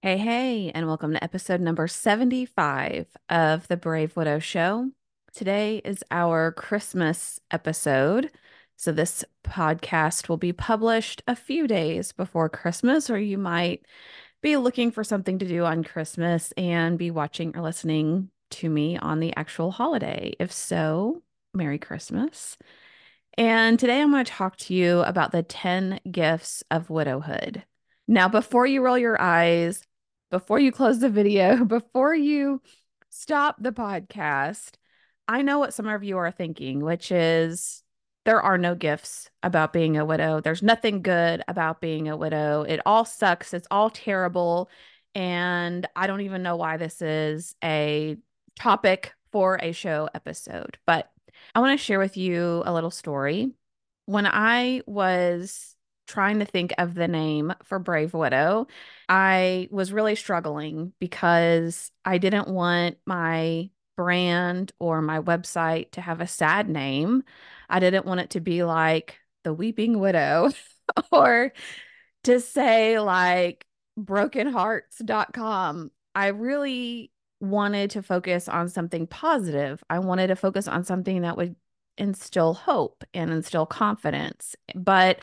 Hey, hey, and welcome to episode number 75 of The Brave Widow Show. Today is our Christmas episode. So, this podcast will be published a few days before Christmas, or you might be looking for something to do on Christmas and be watching or listening to me on the actual holiday. If so, Merry Christmas. And today I'm going to talk to you about the 10 gifts of widowhood. Now, before you roll your eyes, before you close the video, before you stop the podcast, I know what some of you are thinking, which is there are no gifts about being a widow. There's nothing good about being a widow. It all sucks. It's all terrible. And I don't even know why this is a topic for a show episode. But I want to share with you a little story. When I was trying to think of the name for Brave Widow, I was really struggling because I didn't want my brand or my website to have a sad name. I didn't want it to be like the Weeping Widow or to say like brokenhearts.com. I really wanted to focus on something positive. I wanted to focus on something that would instill hope and instill confidence. But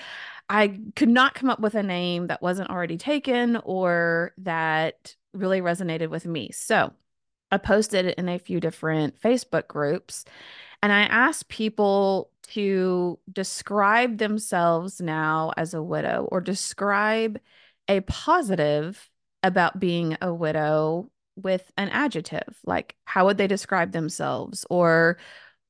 I could not come up with a name that wasn't already taken or that really resonated with me. So I posted it in a few different Facebook groups and I asked people to describe themselves now as a widow or describe a positive about being a widow with an adjective. Like, how would they describe themselves? Or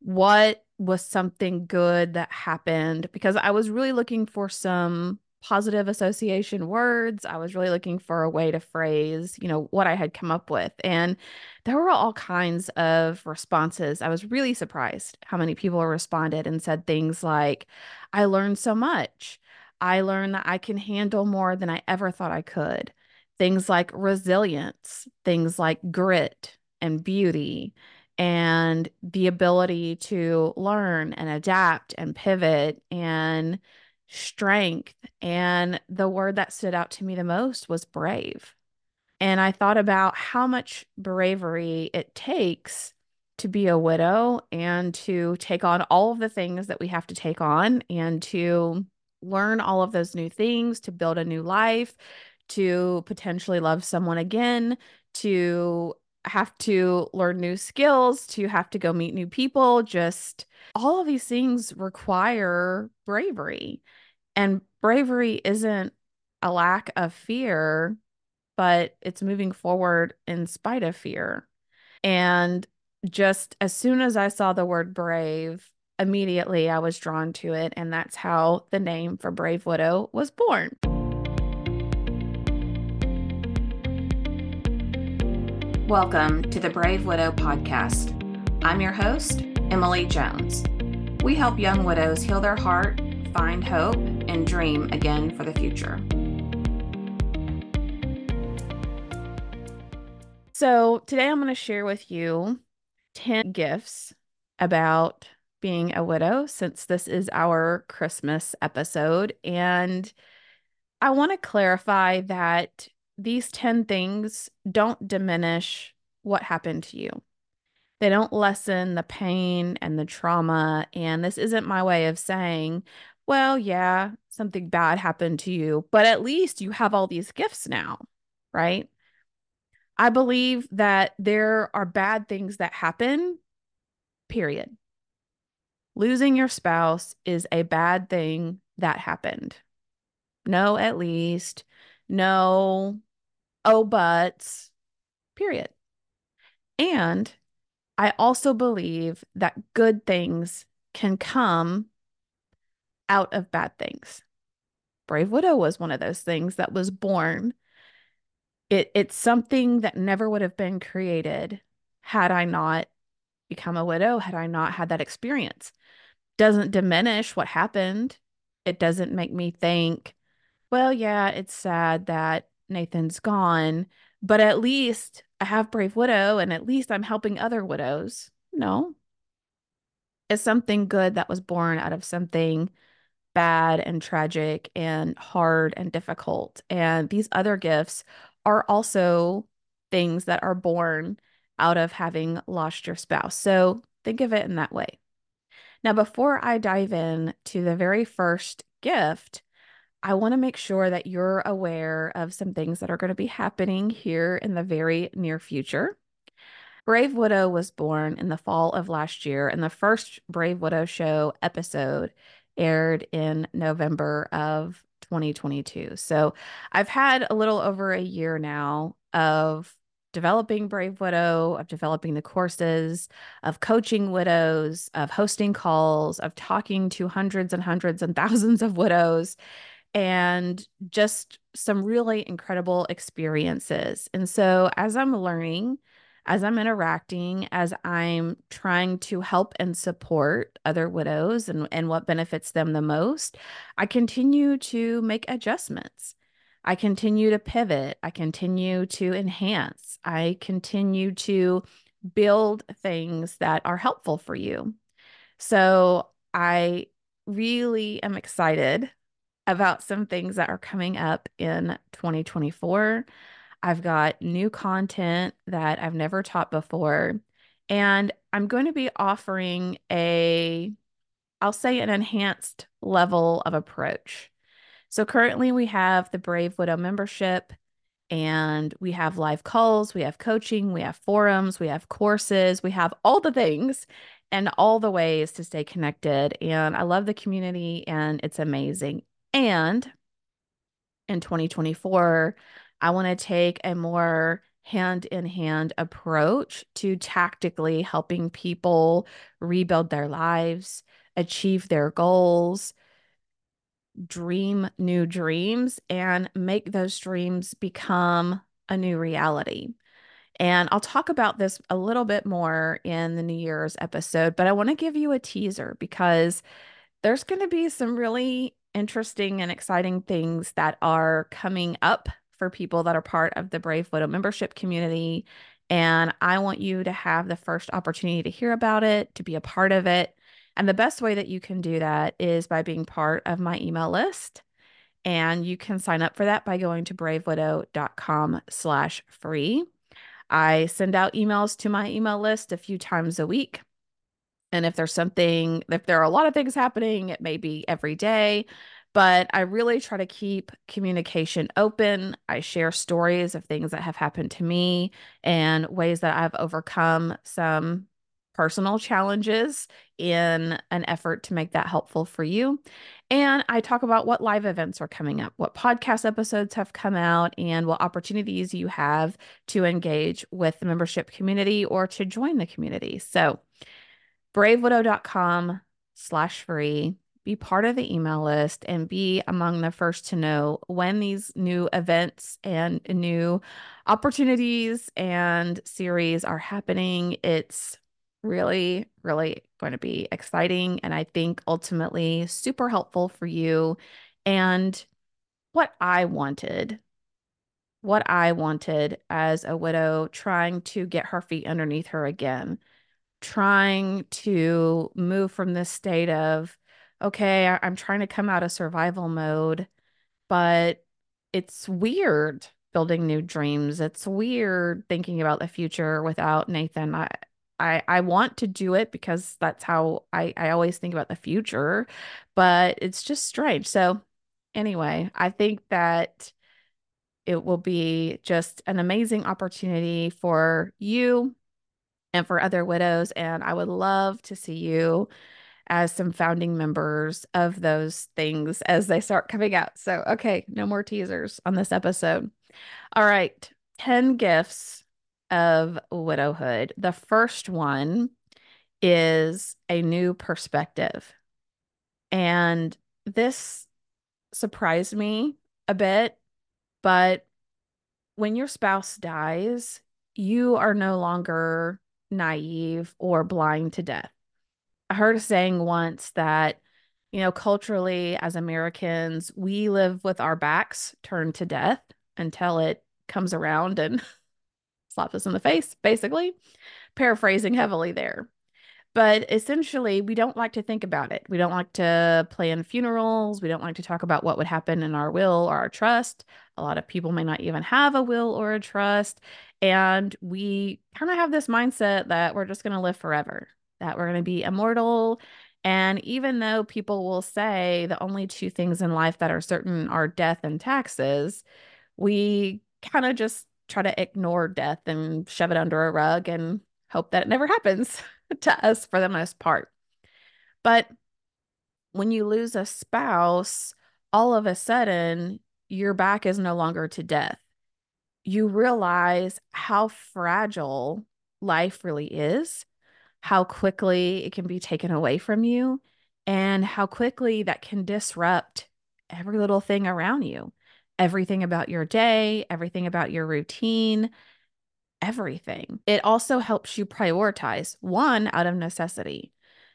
what was something good that happened? Because I was really looking for some positive association words. I was really looking for a way to phrase, you know, what I had come up with. And there were all kinds of responses. I was really surprised how many people responded and said things like, I learned so much. I learned that I can handle more than I ever thought I could. Things like resilience, things like grit and beauty, and the ability to learn and adapt and pivot and strength. And the word that stood out to me the most was brave. And I thought about how much bravery it takes to be a widow and to take on all of the things that we have to take on and to learn all of those new things, to build a new life, to potentially love someone again, to have to learn new skills, to have to go meet new people. Just all of these things require bravery. And bravery isn't a lack of fear, but it's moving forward in spite of fear. And just as soon as I saw the word brave, immediately I was drawn to it. And that's how the name for Brave Widow was born. Welcome to the Brave Widow podcast. I'm your host, Emily Jones. We help young widows heal their heart, find hope, and dream again for the future. So, today I'm going to share with you 10 gifts about being a widow since this is our Christmas episode. And I want to clarify that these 10 things don't diminish what happened to you. They don't lessen the pain and the trauma. And this isn't my way of saying, well, yeah, something bad happened to you, but at least you have all these gifts now, right? I believe that there are bad things that happen, period. Losing your spouse is a bad thing that happened. No, at least. No, oh buts, period. And I also believe that good things can come out of bad things. Brave Widow was one of those things that was born. It it's something that never would have been created had I not become a widow, had I not had that experience. Doesn't diminish what happened. It doesn't make me think, well, yeah, it's sad that Nathan's gone, but at least I have Brave Widow and at least I'm helping other widows. No. It's something good that was born out of something bad and tragic and hard and difficult. And these other gifts are also things that are born out of having lost your spouse. So think of it in that way. Now, before I dive in to the very first gift, I want to make sure that you're aware of some things that are going to be happening here in the very near future. Brave Widow was born in the fall of last year, and the first Brave Widow show episode aired in November of 2022. So I've had a little over a year now of developing Brave Widow, of developing the courses, of coaching widows, of hosting calls, of talking to hundreds and hundreds and thousands of widows and just some really incredible experiences. And so, as I'm learning, as I'm interacting, as I'm trying to help and support other widows and, and what benefits them the most, I continue to make adjustments. I continue to pivot. I continue to enhance. I continue to build things that are helpful for you. So I really am excited about some things that are coming up in 2024. I've got new content that I've never taught before. And I'm going to be offering a, I'll say, an enhanced level of approach. So currently we have the Brave Widow membership and we have live calls, we have coaching, we have forums, we have courses, we have all the things and all the ways to stay connected. And I love the community and it's amazing. And in 2024, I want to take a more hand in hand approach to tactically helping people rebuild their lives, achieve their goals, dream new dreams, and make those dreams become a new reality. And I'll talk about this a little bit more in the New Year's episode, but I want to give you a teaser because there's going to be some really interesting and exciting things that are coming up for people that are part of the Brave Widow membership community. And I want you to have the first opportunity to hear about it, to be a part of it. And the best way that you can do that is by being part of my email list. And you can sign up for that by going to bravewidow.com slash free. I send out emails to my email list a few times a week. And if there's something, if there are a lot of things happening, it may be every day, but I really try to keep communication open. I share stories of things that have happened to me and ways that I've overcome some personal challenges in an effort to make that helpful for you. And I talk about what live events are coming up, what podcast episodes have come out, and what opportunities you have to engage with the membership community or to join the community. So, bravewidow.com slash free be part of the email list and be among the first to know when these new events and new opportunities and series are happening. It's really, really going to be exciting and I think ultimately super helpful for you. And what I wanted, what I wanted as a widow trying to get her feet underneath her again, trying to move from this state of, okay, I'm trying to come out of survival mode, but it's weird building new dreams. It's weird thinking about the future without Nathan. I I I want to do it because that's how I I always think about the future, but it's just strange. So anyway, I think that it will be just an amazing opportunity for you and for other widows and I would love to see you as some founding members of those things as they start coming out. So, okay, no more teasers on this episode. All right, 10 gifts of widowhood. The first one is a new perspective. And this surprised me a bit, but when your spouse dies, you are no longer naive or blind to death. I heard a saying once that, you know, culturally as Americans, we live with our backs turned to death until it comes around and slaps us in the face, basically. Paraphrasing heavily there. But essentially, we don't like to think about it. We don't like to plan funerals. We don't like to talk about what would happen in our will or our trust. A lot of people may not even have a will or a trust. And we kind of have this mindset that we're just going to live forever, that we're going to be immortal. And even though people will say the only two things in life that are certain are death and taxes, we kind of just try to ignore death and shove it under a rug and hope that it never happens to us for the most part. But when you lose a spouse, all of a sudden, your back is no longer to death. You realize how fragile life really is, how quickly it can be taken away from you, and how quickly that can disrupt every little thing around you everything about your day, everything about your routine, everything. It also helps you prioritize one out of necessity.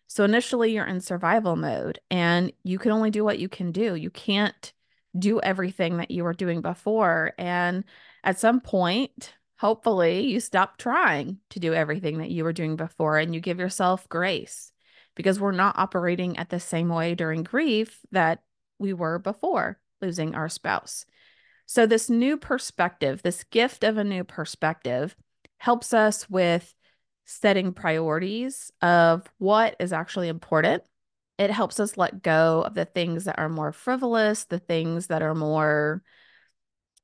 So initially, you're in survival mode and you can only do what you can do. You can't do everything that you were doing before. And at some point, hopefully, you stop trying to do everything that you were doing before and you give yourself grace because we're not operating at the same way during grief that we were before losing our spouse. So, this new perspective, this gift of a new perspective, helps us with setting priorities of what is actually important. It helps us let go of the things that are more frivolous, the things that are more,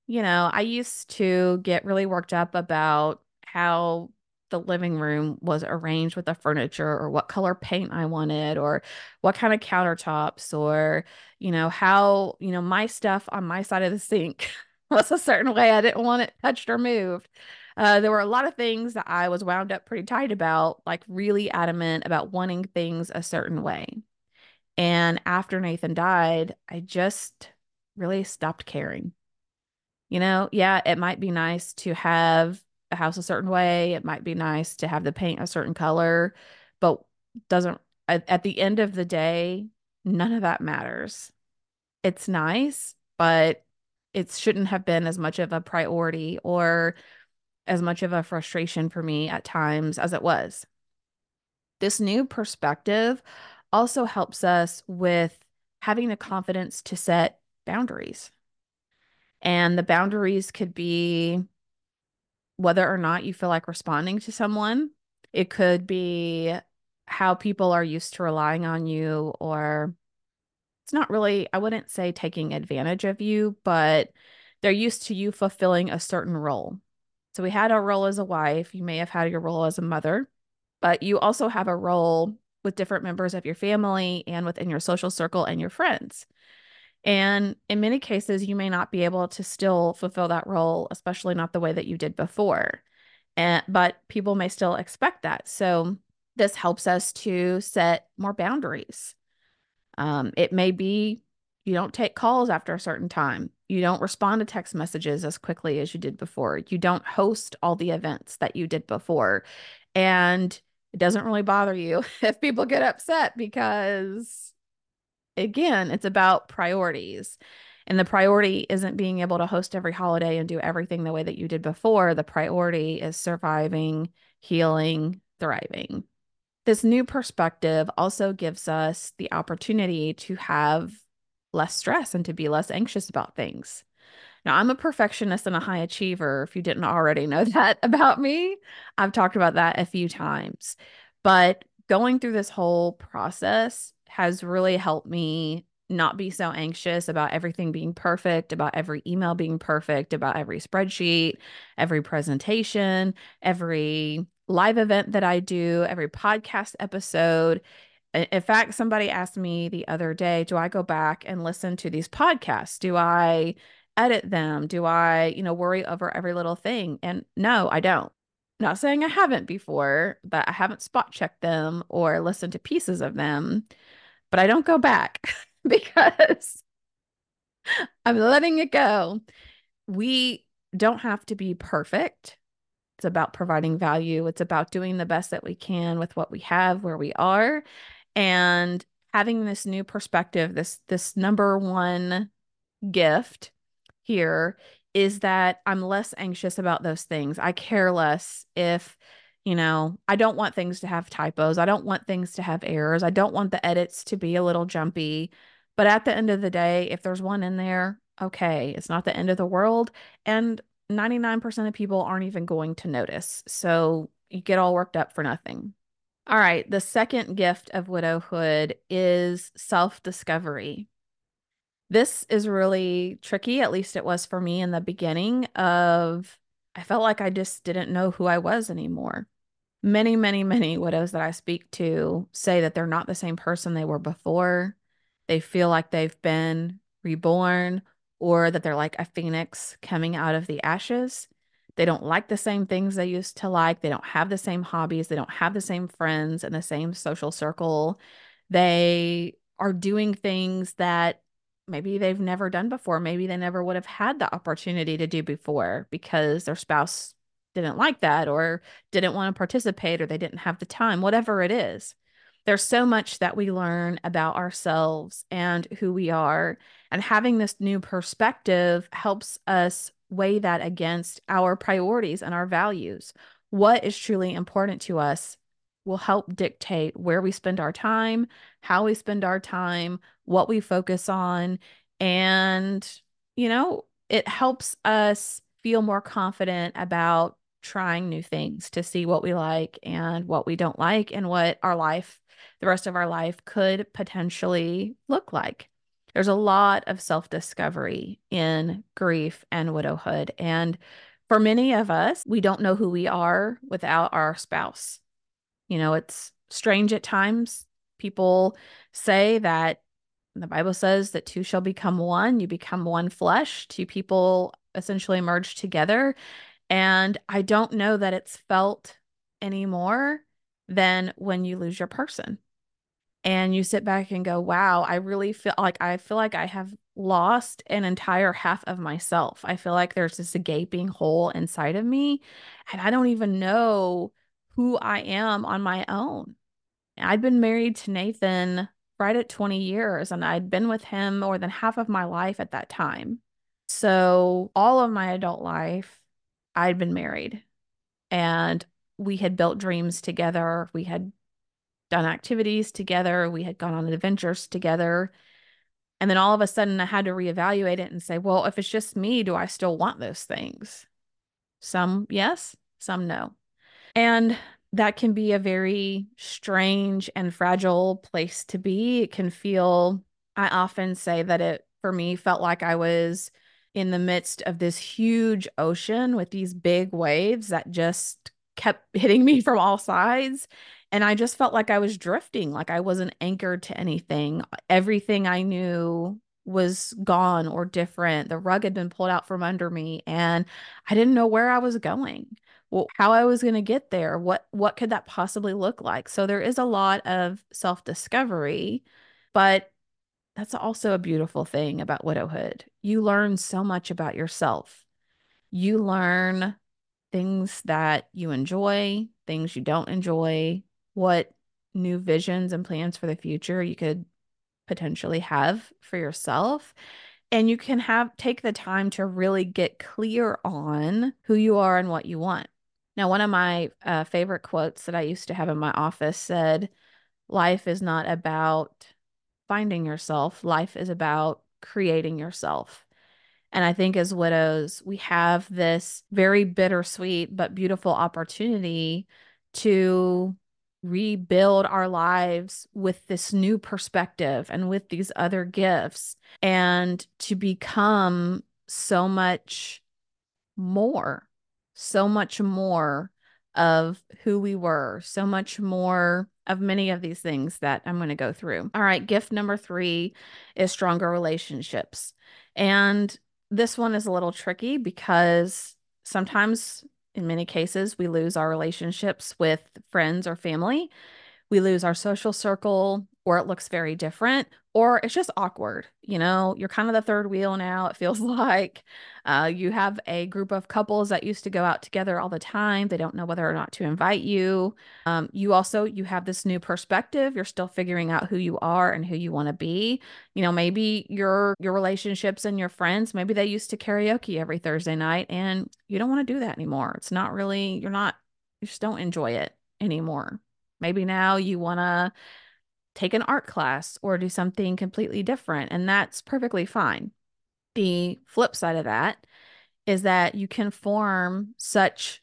you know, I used to get really worked up about how the living room was arranged with the furniture or what color paint I wanted or what kind of countertops or you know how you know my stuff on my side of the sink was a certain way I didn't want it touched or moved. Uh, there were a lot of things that I was wound up pretty tight about, like really adamant about wanting things a certain way. And after Nathan died, I just really stopped caring. You know, yeah, it might be nice to have a house a certain way. It might be nice to have the paint a certain color, but doesn't at, at the end of the day, none of that matters. It's nice, but it shouldn't have been as much of a priority or as much of a frustration for me at times as it was. This new perspective also helps us with having the confidence to set boundaries. And the boundaries could be whether or not you feel like responding to someone. It could be how people are used to relying on you, or it's not really, I wouldn't say taking advantage of you, but they're used to you fulfilling a certain role. So we had our role as a wife. You may have had your role as a mother, but you also have a role with different members of your family and within your social circle and your friends. And in many cases, you may not be able to still fulfill that role, especially not the way that you did before. And but people may still expect that. So this helps us to set more boundaries. Um, it may be you don't take calls after a certain time. You don't respond to text messages as quickly as you did before. You don't host all the events that you did before. And it doesn't really bother you if people get upset because again, it's about priorities. And the priority isn't being able to host every holiday and do everything the way that you did before. The priority is surviving, healing, thriving. This new perspective also gives us the opportunity to have less stress and to be less anxious about things. Now, I'm a perfectionist and a high achiever. If you didn't already know that about me, I've talked about that a few times. But going through this whole process has really helped me not be so anxious about everything being perfect, about every email being perfect, about every spreadsheet, every presentation, every live event that I do, every podcast episode. In fact, somebody asked me the other day, do I go back and listen to these podcasts? Do I edit them? Do I, you know, worry over every little thing? And no, I don't. Not saying I haven't before, but I haven't spot checked them or listened to pieces of them but I don't go back because I'm letting it go. We don't have to be perfect. It's about providing value. It's about doing the best that we can with what we have where we are and having this new perspective. This this number one gift here is that I'm less anxious about those things. I care less if You know, I don't want things to have typos. I don't want things to have errors. I don't want the edits to be a little jumpy. But at the end of the day, if there's one in there, okay, it's not the end of the world. And 99% of people aren't even going to notice. So you get all worked up for nothing. All right, the second gift of widowhood is self discovery. This is really tricky, at least it was for me in the beginning of I felt like I just didn't know who I was anymore. Many, many, many widows that I speak to say that they're not the same person they were before. They feel like they've been reborn or that they're like a phoenix coming out of the ashes. They don't like the same things they used to like. They don't have the same hobbies. They don't have the same friends and the same social circle. They are doing things that maybe they've never done before. Maybe they never would have had the opportunity to do before because their spouse didn't like that or didn't want to participate or they didn't have the time, whatever it is. There's so much that we learn about ourselves and who we are. And having this new perspective helps us weigh that against our priorities and our values. What is truly important to us will help dictate where we spend our time, how we spend our time, what we focus on. And, you know, it helps us feel more confident about trying new things to see what we like and what we don't like and what our life, the rest of our life, could potentially look like. There's a lot of self discovery in grief and widowhood. And for many of us, we don't know who we are without our spouse. You know, it's strange at times. People say that the Bible says that two shall become one, you become one flesh. Two people essentially merge together. And I don't know that it's felt any more than when you lose your person. And you sit back and go, wow, I really feel like I feel like I have lost an entire half of myself. I feel like there's this gaping hole inside of me, and I don't even know who I am on my own. I'd been married to Nathan right at 20 years, and I'd been with him more than half of my life at that time. So, all of my adult life, I'd been married and we had built dreams together. We had done activities together. We had gone on adventures together. And then all of a sudden, I had to reevaluate it and say, well, if it's just me, do I still want those things? Some yes, some no. And that can be a very strange and fragile place to be. It can feel, I often say that it, for me, felt like I was in the midst of this huge ocean with these big waves that just kept hitting me from all sides. And I just felt like I was drifting, like I wasn't anchored to anything. Everything I knew was gone or different. The rug had been pulled out from under me, and I didn't know where I was going how I was going to get there. What what could that possibly look like? So there is a lot of self-discovery, but that's also a beautiful thing about widowhood. You learn so much about yourself. You learn things that you enjoy, things you don't enjoy, what new visions and plans for the future you could potentially have for yourself and you can have take the time to really get clear on who you are and what you want now, one of my uh, favorite quotes that I used to have in my office said, Life is not about finding yourself, life is about creating yourself. And I think as widows, we have this very bittersweet but beautiful opportunity to rebuild our lives with this new perspective and with these other gifts and to become so much more so much more of who we were, so much more of many of these things that I'm going to go through. All right, gift number three is stronger relationships. And this one is a little tricky because sometimes, in many cases, we lose our relationships with friends or family. We lose our social circle or it looks very different, or it's just awkward. You know, you're kind of the third wheel now, it feels like. Uh, you have a group of couples that used to go out together all the time. They don't know whether or not to invite you. Um, you also you have this new perspective. You're still figuring out who you are and who you want to be. You know, maybe your your relationships and your friends, maybe they used to karaoke every Thursday night and you don't want to do that anymore. It's not really, you're not You just don't enjoy it anymore. Maybe now you want to take an art class or do something completely different, and that's perfectly fine. The flip side of that is that you can form such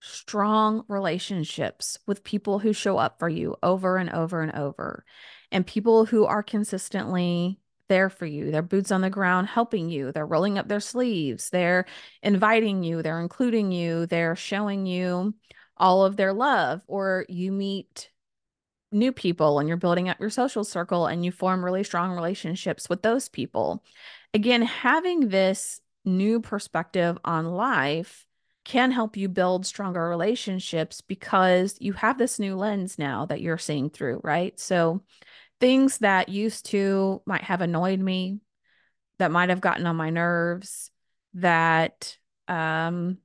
strong relationships with people who show up for you over and over and over, and people who are consistently there for you. They're boots on the ground helping you. They're rolling up their sleeves. They're inviting you. They're including you. They're showing you all of their love. Or you meet new people and you're building up your social circle and you form really strong relationships with those people. Again, having this new perspective on life can help you build stronger relationships because you have this new lens now that you're seeing through, right? So things that used to might have annoyed me, that might have gotten on my nerves, that um,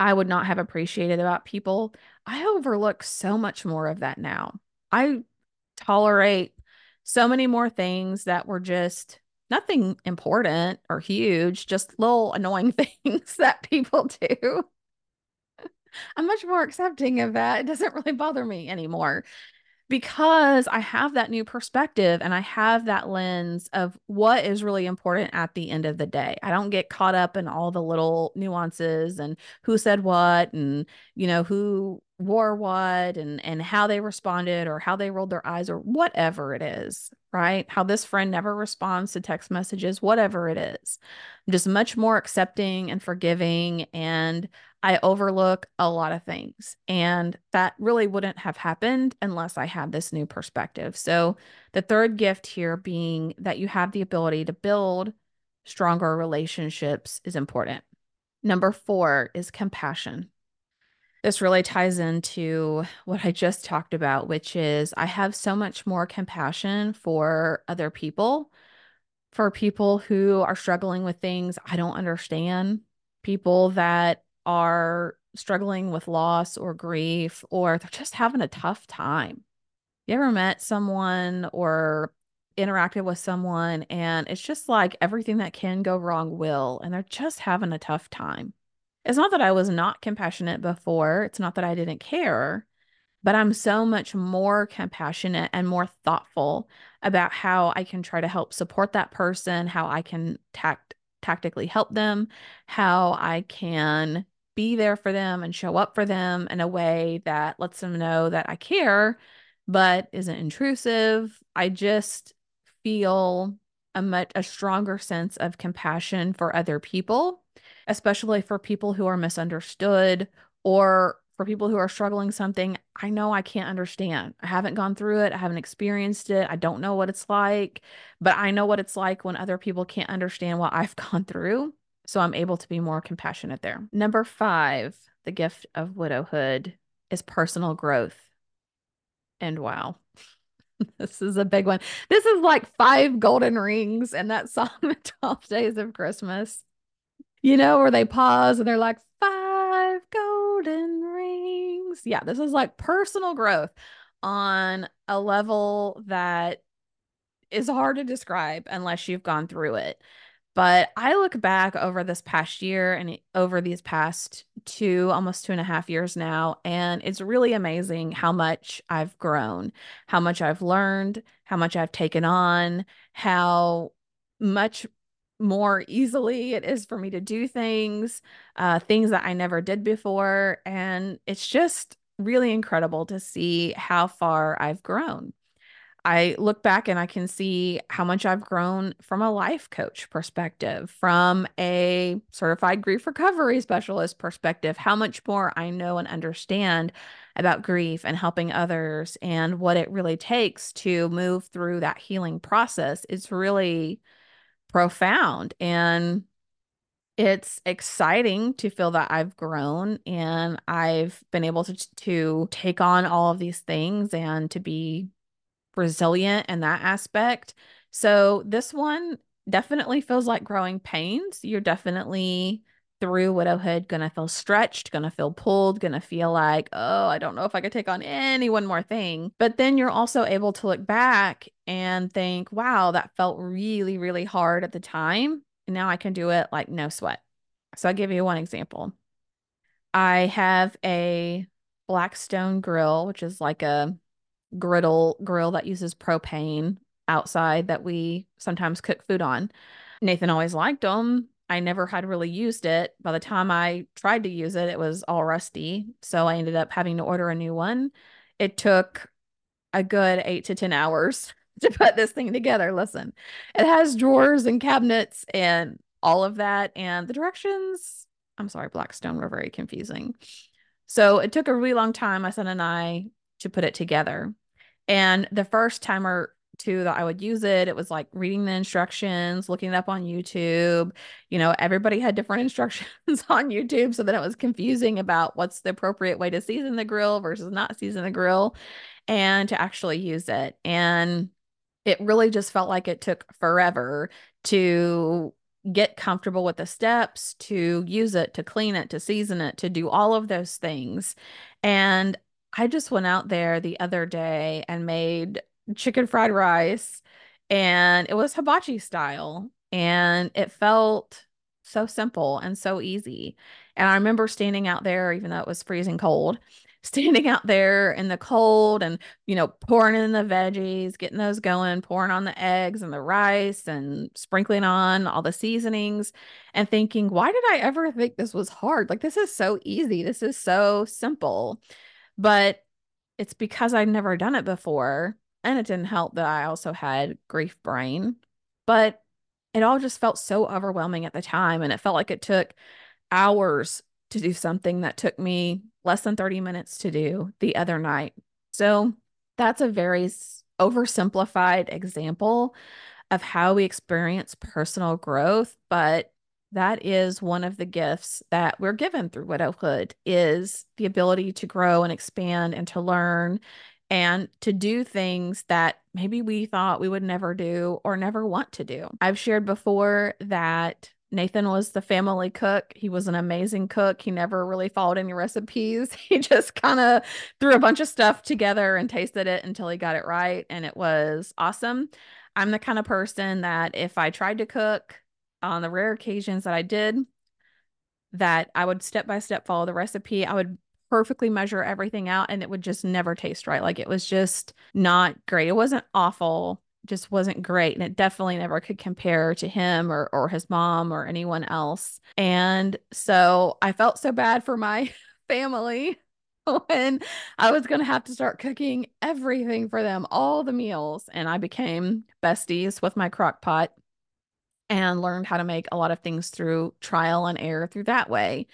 I would not have appreciated about people, I overlook so much more of that now. I tolerate so many more things that were just nothing important or huge, just little annoying things that people do. I'm much more accepting of that. It doesn't really bother me anymore because I have that new perspective and I have that lens of what is really important at the end of the day. I don't get caught up in all the little nuances and who said what and you know who wore what and and how they responded or how they rolled their eyes or whatever it is, right? How this friend never responds to text messages, whatever it is. I'm just much more accepting and forgiving and I overlook a lot of things. And that really wouldn't have happened unless I had this new perspective. So, the third gift here being that you have the ability to build stronger relationships is important. Number four is compassion. This really ties into what I just talked about, which is I have so much more compassion for other people, for people who are struggling with things I don't understand, people that are struggling with loss or grief, or they're just having a tough time. You ever met someone or interacted with someone and it's just like everything that can go wrong will, and they're just having a tough time? It's not that I was not compassionate before, it's not that I didn't care, but I'm so much more compassionate and more thoughtful about how I can try to help support that person, how I can tact tactically help them, how I can be there for them and show up for them in a way that lets them know that I care, but isn't intrusive. I just feel a much a stronger sense of compassion for other people, especially for people who are misunderstood or for people who are struggling something I know I can't understand. I haven't gone through it, I haven't experienced it. I don't know what it's like, but I know what it's like when other people can't understand what I've gone through. So I'm able to be more compassionate there. Number five, the gift of widowhood is personal growth. And wow, this is a big one. This is like five golden rings and that song, The 12 Days of Christmas. You know, where they pause and they're like, five golden rings. Yeah, this is like personal growth on a level that is hard to describe unless you've gone through it. But I look back over this past year and over these past two, almost two and a half years now, and it's really amazing how much I've grown, how much I've learned, how much I've taken on, how much more easily it is for me to do things, uh, things that I never did before. And it's just really incredible to see how far I've grown. I look back and I can see how much I've grown from a life coach perspective, from a certified grief recovery specialist perspective, how much more I know and understand about grief and helping others and what it really takes to move through that healing process. It's really profound. And it's exciting to feel that I've grown and I've been able to, to take on all of these things and to be resilient in that aspect. So this one definitely feels like growing pains. You're definitely through widowhood gonna feel stretched, gonna feel pulled, gonna feel like, oh, I don't know if I could take on any one more thing. But then you're also able to look back and think, wow, that felt really, really hard at the time. And now I can do it like no sweat. So I'll give you one example. I have a Blackstone grill, which is like a griddle grill that uses propane outside that we sometimes cook food on. Nathan always liked them. I never had really used it. By the time I tried to use it, it was all rusty. So I ended up having to order a new one. It took a good eight to 10 hours to put this thing together. Listen, it has drawers and cabinets and all of that. And the directions, I'm sorry, Blackstone were very confusing. So it took a really long time, my son and I, to put it together. And the first time two that I would use it, it was like reading the instructions, looking it up on YouTube. You know, everybody had different instructions on YouTube. So then it was confusing about what's the appropriate way to season the grill versus not season the grill and to actually use it. And it really just felt like it took forever to get comfortable with the steps, to use it, to clean it, to season it, to do all of those things. And I just went out there the other day and made chicken fried rice, and it was hibachi style. And it felt so simple and so easy. And I remember standing out there, even though it was freezing cold, standing out there in the cold and, you know, pouring in the veggies, getting those going, pouring on the eggs and the rice and sprinkling on all the seasonings and thinking, why did I ever think this was hard? Like, this is so easy. This is so simple. But it's because I'd never done it before. And it didn't help that I also had grief brain. But it all just felt so overwhelming at the time. And it felt like it took hours to do something that took me less than 30 minutes to do the other night. So that's a very oversimplified example of how we experience personal growth, but that is one of the gifts that we're given through widowhood is the ability to grow and expand and to learn and to do things that maybe we thought we would never do or never want to do. I've shared before that Nathan was the family cook. He was an amazing cook. He never really followed any recipes. He just kind of threw a bunch of stuff together and tasted it until he got it right. And it was awesome. I'm the kind of person that if I tried to cook on the rare occasions that I did, that I would step by step follow the recipe. I would perfectly measure everything out and it would just never taste right. Like it was just not great. It wasn't awful just wasn't great and it definitely never could compare to him or or his mom or anyone else. And so I felt so bad for my family when I was going to have to start cooking everything for them, all the meals, and I became besties with my crock pot and learned how to make a lot of things through trial and error through that way.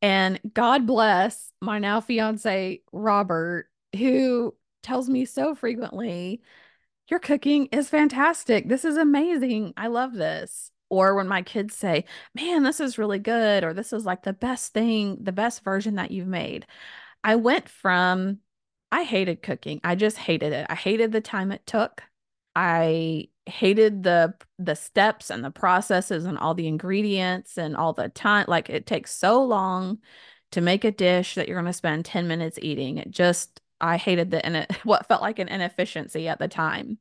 And God bless my now fiance Robert who tells me so frequently your cooking is fantastic. This is amazing. I love this. Or when my kids say, man, this is really good, or this is like the best thing, the best version that you've made. I went from, I hated cooking. I just hated it. I hated the time it took. I hated the the steps and the processes and all the ingredients and all the time like it takes so long to make a dish that you're going to spend 10 minutes eating it just I hated the and what felt like an inefficiency at the time.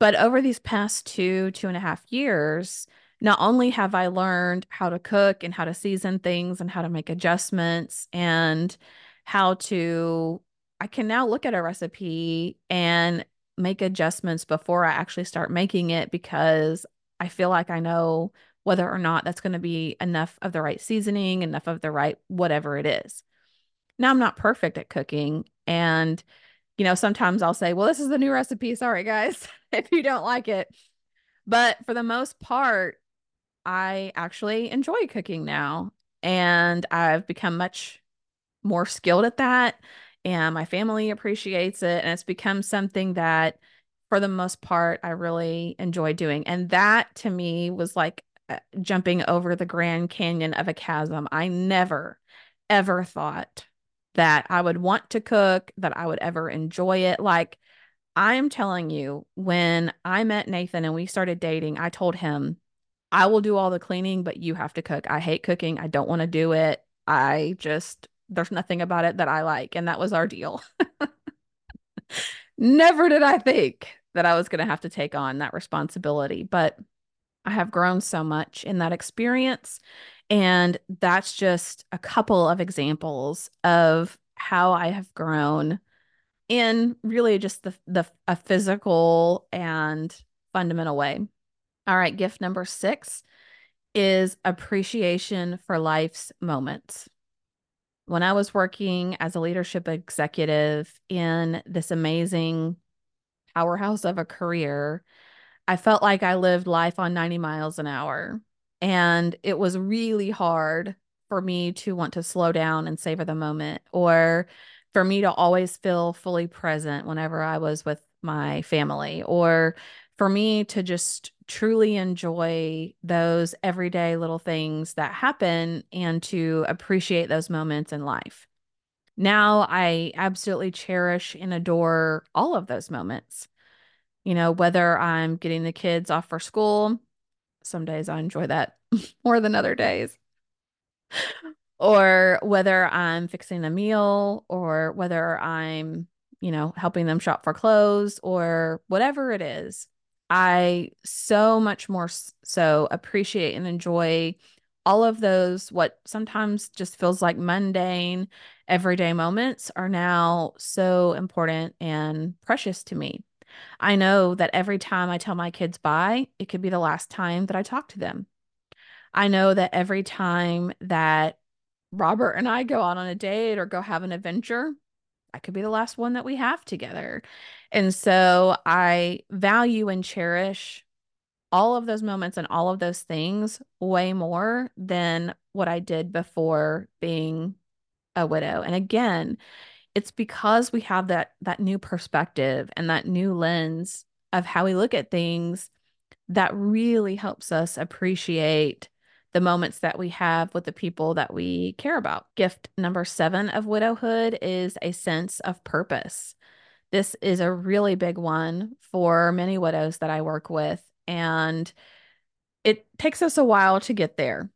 But over these past two, two and a half years, not only have I learned how to cook and how to season things and how to make adjustments and how to, I can now look at a recipe and make adjustments before I actually start making it because I feel like I know whether or not that's going to be enough of the right seasoning, enough of the right whatever it is. Now, I'm not perfect at cooking. And, you know, sometimes I'll say, well, this is the new recipe. Sorry, guys, if you don't like it. But for the most part, I actually enjoy cooking now. And I've become much more skilled at that. And my family appreciates it. And it's become something that, for the most part, I really enjoy doing. And that to me was like uh, jumping over the Grand Canyon of a chasm. I never, ever thought that I would want to cook, that I would ever enjoy it. Like, I'm telling you, when I met Nathan and we started dating, I told him, I will do all the cleaning, but you have to cook. I hate cooking. I don't want to do it. I just, there's nothing about it that I like. And that was our deal. Never did I think that I was going to have to take on that responsibility, but I have grown so much in that experience. And that's just a couple of examples of how I have grown in really just the the a physical and fundamental way. All right, gift number 6 is appreciation for life's moments. When I was working as a leadership executive in this amazing powerhouse of a career, I felt like I lived life on 90 miles an hour. And it was really hard for me to want to slow down and savor the moment, or for me to always feel fully present whenever I was with my family, or for me to just truly enjoy those everyday little things that happen and to appreciate those moments in life. Now I absolutely cherish and adore all of those moments. You know, whether I'm getting the kids off for school, some days I enjoy that more than other days. Or whether I'm fixing a meal or whether I'm, you know, helping them shop for clothes or whatever it is. I so much more so appreciate and enjoy all of those, what sometimes just feels like mundane, everyday moments are now so important and precious to me. I know that every time I tell my kids bye, it could be the last time that I talk to them. I know that every time that Robert and I go out on a date or go have an adventure, that could be the last one that we have together. And so I value and cherish all of those moments and all of those things way more than what I did before being a widow. And again, it's because we have that that new perspective and that new lens of how we look at things that really helps us appreciate the moments that we have with the people that we care about. Gift number 7 of widowhood is a sense of purpose. This is a really big one for many widows that I work with and it takes us a while to get there.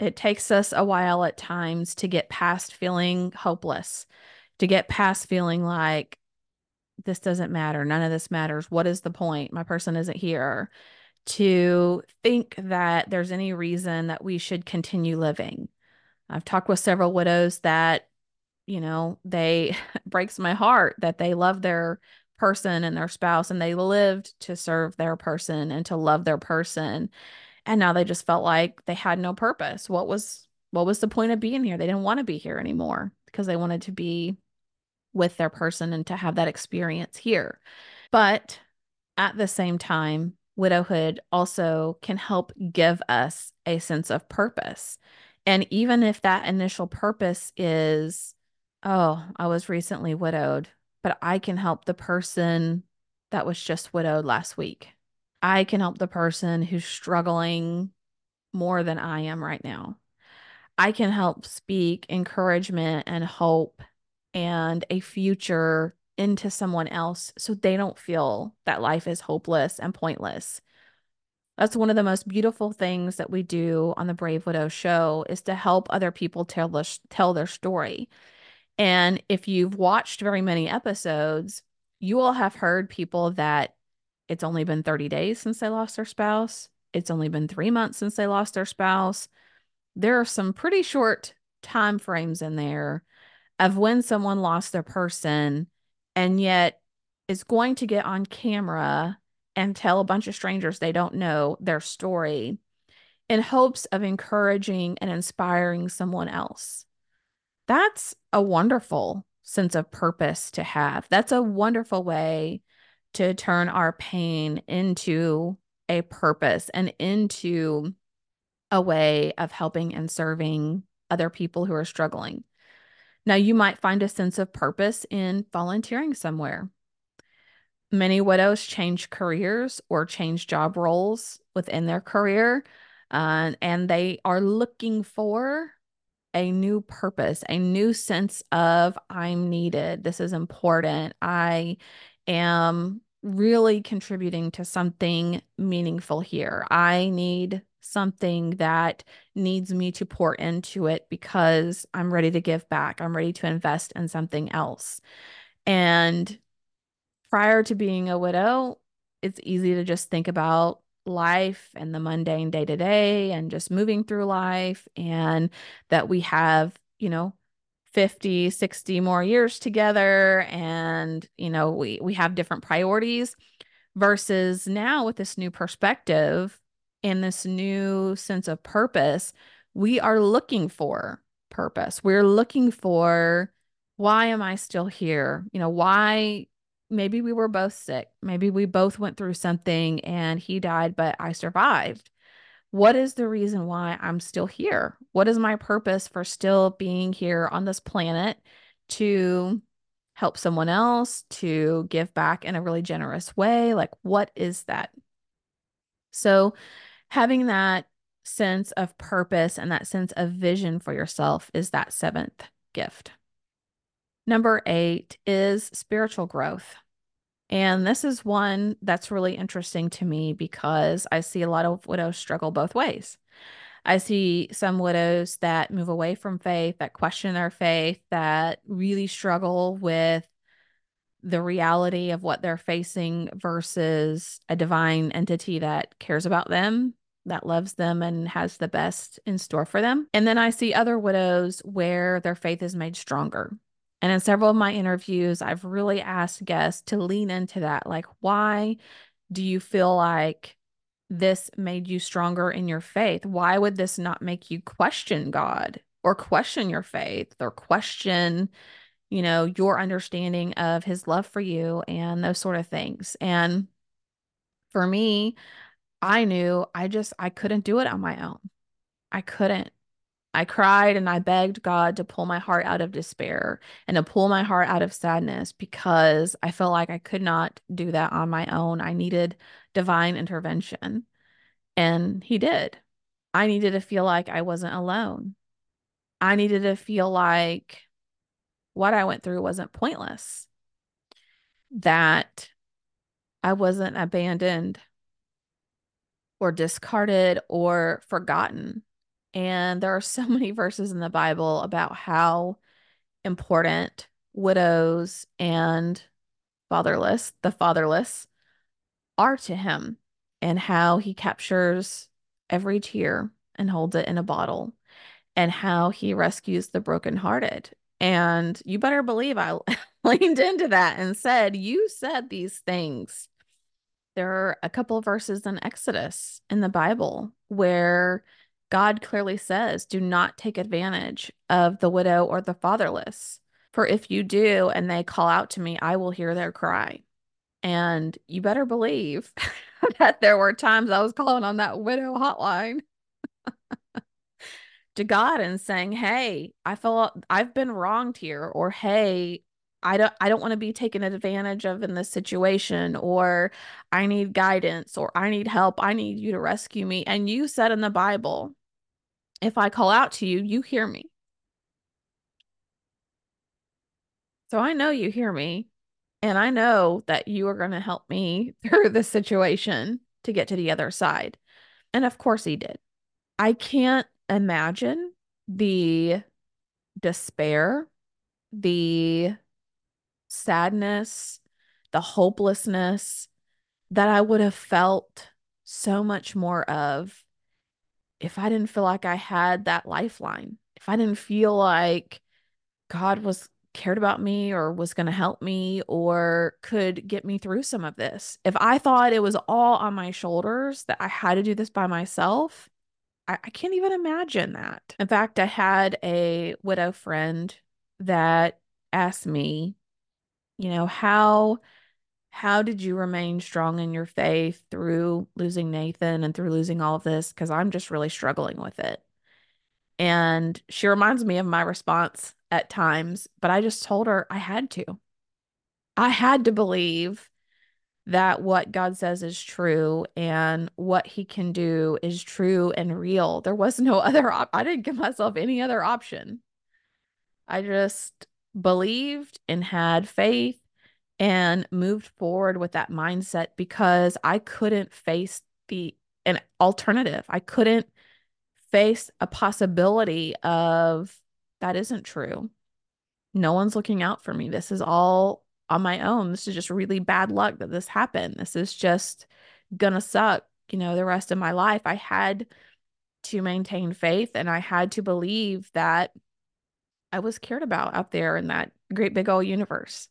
It takes us a while at times to get past feeling hopeless to get past feeling like this doesn't matter. None of this matters. What is the point? My person isn't here. To think that there's any reason that we should continue living. I've talked with several widows that, you know, they breaks my heart that they love their person and their spouse and they lived to serve their person and to love their person. And now they just felt like they had no purpose. What was what was the point of being here? They didn't want to be here anymore because they wanted to be with their person and to have that experience here. But at the same time, widowhood also can help give us a sense of purpose. And even if that initial purpose is, oh, I was recently widowed, but I can help the person that was just widowed last week. I can help the person who's struggling more than I am right now. I can help speak encouragement and hope and a future into someone else so they don't feel that life is hopeless and pointless. That's one of the most beautiful things that we do on the Brave Widow show is to help other people tell their, tell their story. And if you've watched very many episodes, you will have heard people that it's only been 30 days since they lost their spouse. It's only been 3 months since they lost their spouse. There are some pretty short time frames in there of when someone lost their person and yet is going to get on camera and tell a bunch of strangers they don't know their story in hopes of encouraging and inspiring someone else. That's a wonderful sense of purpose to have. That's a wonderful way to turn our pain into a purpose and into a way of helping and serving other people who are struggling. Now, you might find a sense of purpose in volunteering somewhere. Many widows change careers or change job roles within their career, uh, and they are looking for a new purpose, a new sense of I'm needed. This is important. I am really contributing to something meaningful here. I need something that needs me to pour into it because I'm ready to give back. I'm ready to invest in something else. And prior to being a widow, it's easy to just think about life and the mundane day to day and just moving through life and that we have, you know, 50, 60 more years together and you know, we we have different priorities versus now with this new perspective and this new sense of purpose, we are looking for purpose. We're looking for why am I still here? You know, why maybe we were both sick. Maybe we both went through something and he died, but I survived. What is the reason why I'm still here? What is my purpose for still being here on this planet to help someone else, to give back in a really generous way? Like, what is that? So, having that sense of purpose and that sense of vision for yourself is that seventh gift. Number eight is spiritual growth. And this is one that's really interesting to me because I see a lot of widows struggle both ways. I see some widows that move away from faith, that question their faith, that really struggle with the reality of what they're facing versus a divine entity that cares about them, that loves them, and has the best in store for them. And then I see other widows where their faith is made stronger. And in several of my interviews, I've really asked guests to lean into that. Like, why do you feel like this made you stronger in your faith? Why would this not make you question God or question your faith or question, you know, your understanding of his love for you and those sort of things? And for me, I knew I just I couldn't do it on my own. I couldn't. I cried and I begged God to pull my heart out of despair and to pull my heart out of sadness because I felt like I could not do that on my own. I needed divine intervention. And He did. I needed to feel like I wasn't alone. I needed to feel like what I went through wasn't pointless, that I wasn't abandoned or discarded or forgotten and there are so many verses in the Bible about how important widows and fatherless, the fatherless, are to him, and how he captures every tear and holds it in a bottle, and how he rescues the brokenhearted. And you better believe I leaned into that and said, You said these things. There are a couple of verses in Exodus in the Bible where God clearly says, do not take advantage of the widow or the fatherless. For if you do and they call out to me, I will hear their cry. And you better believe that there were times I was calling on that widow hotline to God and saying, Hey, I feel I've been wronged here, or hey, I don't I don't want to be taken advantage of in this situation or I need guidance or I need help. I need you to rescue me. And you said in the Bible if I call out to you, you hear me. So I know you hear me. And I know that you are going to help me through this situation to get to the other side. And of course, he did. I can't imagine the despair, the sadness, the hopelessness that I would have felt so much more of if I didn't feel like I had that lifeline, if I didn't feel like God was cared about me or was going to help me or could get me through some of this, if I thought it was all on my shoulders, that I had to do this by myself, I, I can't even imagine that. In fact, I had a widow friend that asked me, you know, how how did you remain strong in your faith through losing Nathan and through losing all of this? Because I'm just really struggling with it. And she reminds me of my response at times, but I just told her I had to. I had to believe that what God says is true and what he can do is true and real. There was no other op- I didn't give myself any other option. I just believed and had faith and moved forward with that mindset because I couldn't face the an alternative. I couldn't face a possibility of that isn't true. No one's looking out for me. This is all on my own. This is just really bad luck that this happened. This is just gonna suck, you know, the rest of my life. I had to maintain faith and I had to believe that I was cared about out there in that great big old universe.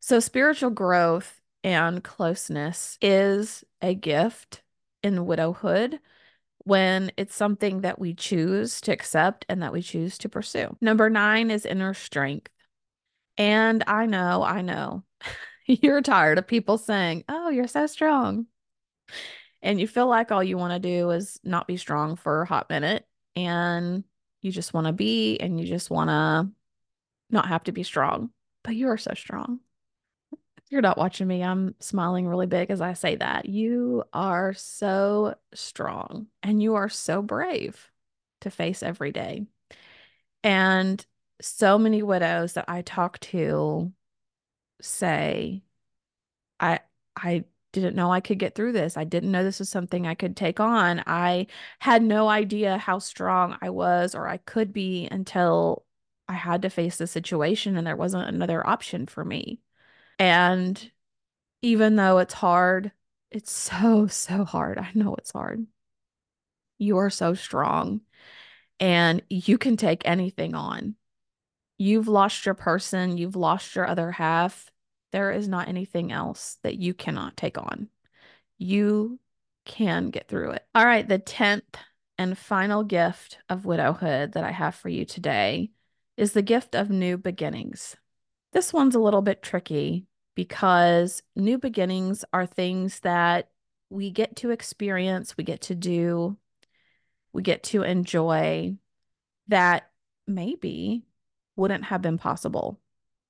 So, spiritual growth and closeness is a gift in widowhood when it's something that we choose to accept and that we choose to pursue. Number nine is inner strength. And I know, I know you're tired of people saying, Oh, you're so strong. And you feel like all you want to do is not be strong for a hot minute. And you just want to be and you just want to not have to be strong. But you are so strong. You're not watching me. I'm smiling really big as I say that. You are so strong and you are so brave to face every day. And so many widows that I talk to say, I I didn't know I could get through this. I didn't know this was something I could take on. I had no idea how strong I was or I could be until I had to face the situation and there wasn't another option for me. And even though it's hard, it's so, so hard. I know it's hard. You are so strong and you can take anything on. You've lost your person, you've lost your other half. There is not anything else that you cannot take on. You can get through it. All right, the 10th and final gift of widowhood that I have for you today is the gift of new beginnings. This one's a little bit tricky because new beginnings are things that we get to experience, we get to do, we get to enjoy that maybe wouldn't have been possible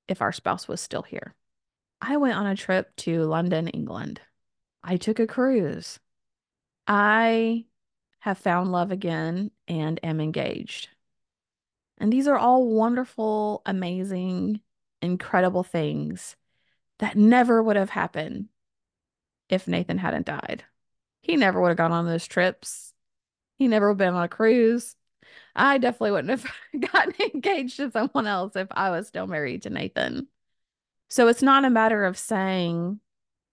if our spouse was still here. I went on a trip to London, England. I took a cruise. I have found love again and am engaged. And these are all wonderful, amazing, incredible things that never would have happened if Nathan hadn't died. He never would have gone on those trips. He never would have been on a cruise. I definitely wouldn't have gotten engaged to someone else if I was still married to Nathan. So it's not a matter of saying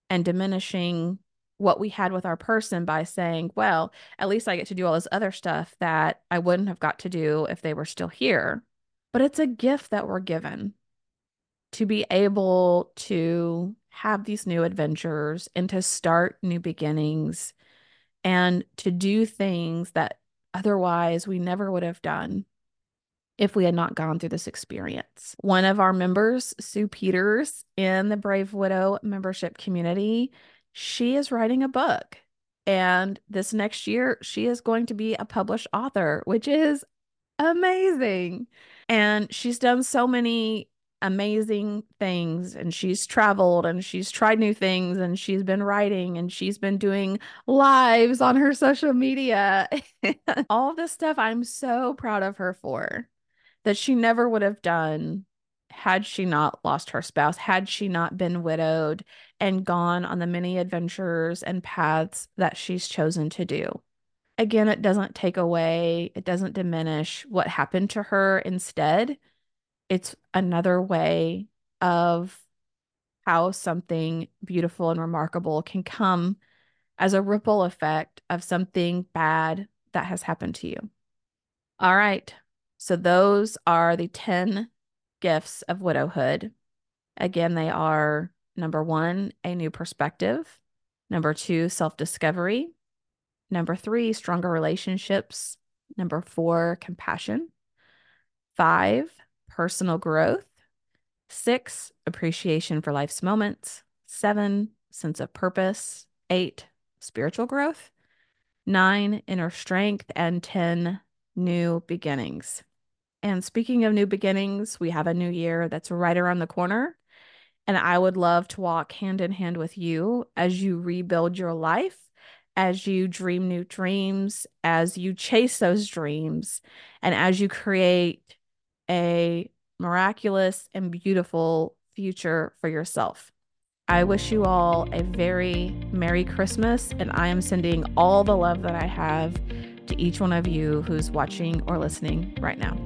and diminishing what we had with our person by saying, well, at least I get to do all this other stuff that I wouldn't have got to do if they were still here. But it's a gift that we're given to be able to have these new adventures and to start new beginnings and to do things that otherwise we never would have done if we had not gone through this experience. One of our members, Sue Peters, in the Brave Widow membership community, she is writing a book. And this next year, she is going to be a published author, which is amazing. And she's done so many amazing things and she's traveled and she's tried new things and she's been writing and she's been doing lives on her social media. All this stuff I'm so proud of her for that she never would have done had she not lost her spouse, had she not been widowed and gone on the many adventures and paths that she's chosen to do. Again, it doesn't take away, it doesn't diminish what happened to her. Instead, it's another way of how something beautiful and remarkable can come as a ripple effect of something bad that has happened to you. All right. So those are the 10 gifts of widowhood. Again, they are number one, a new perspective. Number two, self discovery. Number three, stronger relationships. Number four, compassion. Five, personal growth. Six, appreciation for life's moments. Seven, sense of purpose. Eight, spiritual growth. Nine, inner strength. And 10, new beginnings. And speaking of new beginnings, we have a new year that's right around the corner. And I would love to walk hand in hand with you as you rebuild your life, as you dream new dreams, as you chase those dreams, and as you create a miraculous and beautiful future for yourself. I wish you all a very Merry Christmas, and I am sending all the love that I have to each one of you who's watching or listening right now.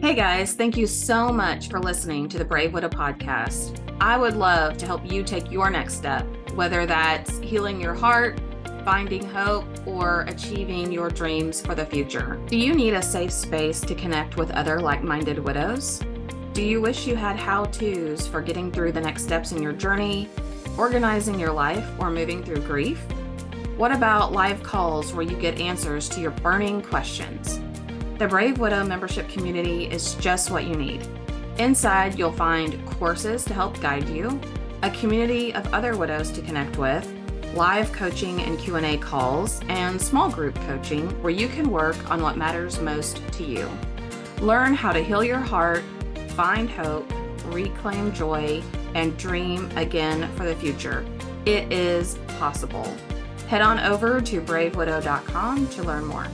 Hey guys, thank you so much for listening to the Brave Widow podcast. I would love to help you take your next step, whether that's healing your heart, finding hope, or achieving your dreams for the future? Do you need a safe space to connect with other like minded widows? Do you wish you had how to's for getting through the next steps in your journey, organizing your life, or moving through grief? What about live calls where you get answers to your burning questions? The Brave Widow membership community is just what you need. Inside, you'll find courses to help guide you, a community of other widows to connect with, live coaching and Q&A calls, and small group coaching where you can work on what matters most to you. Learn how to heal your heart, find hope, reclaim joy, and dream again for the future. It is possible. Head on over to bravewidow.com to learn more.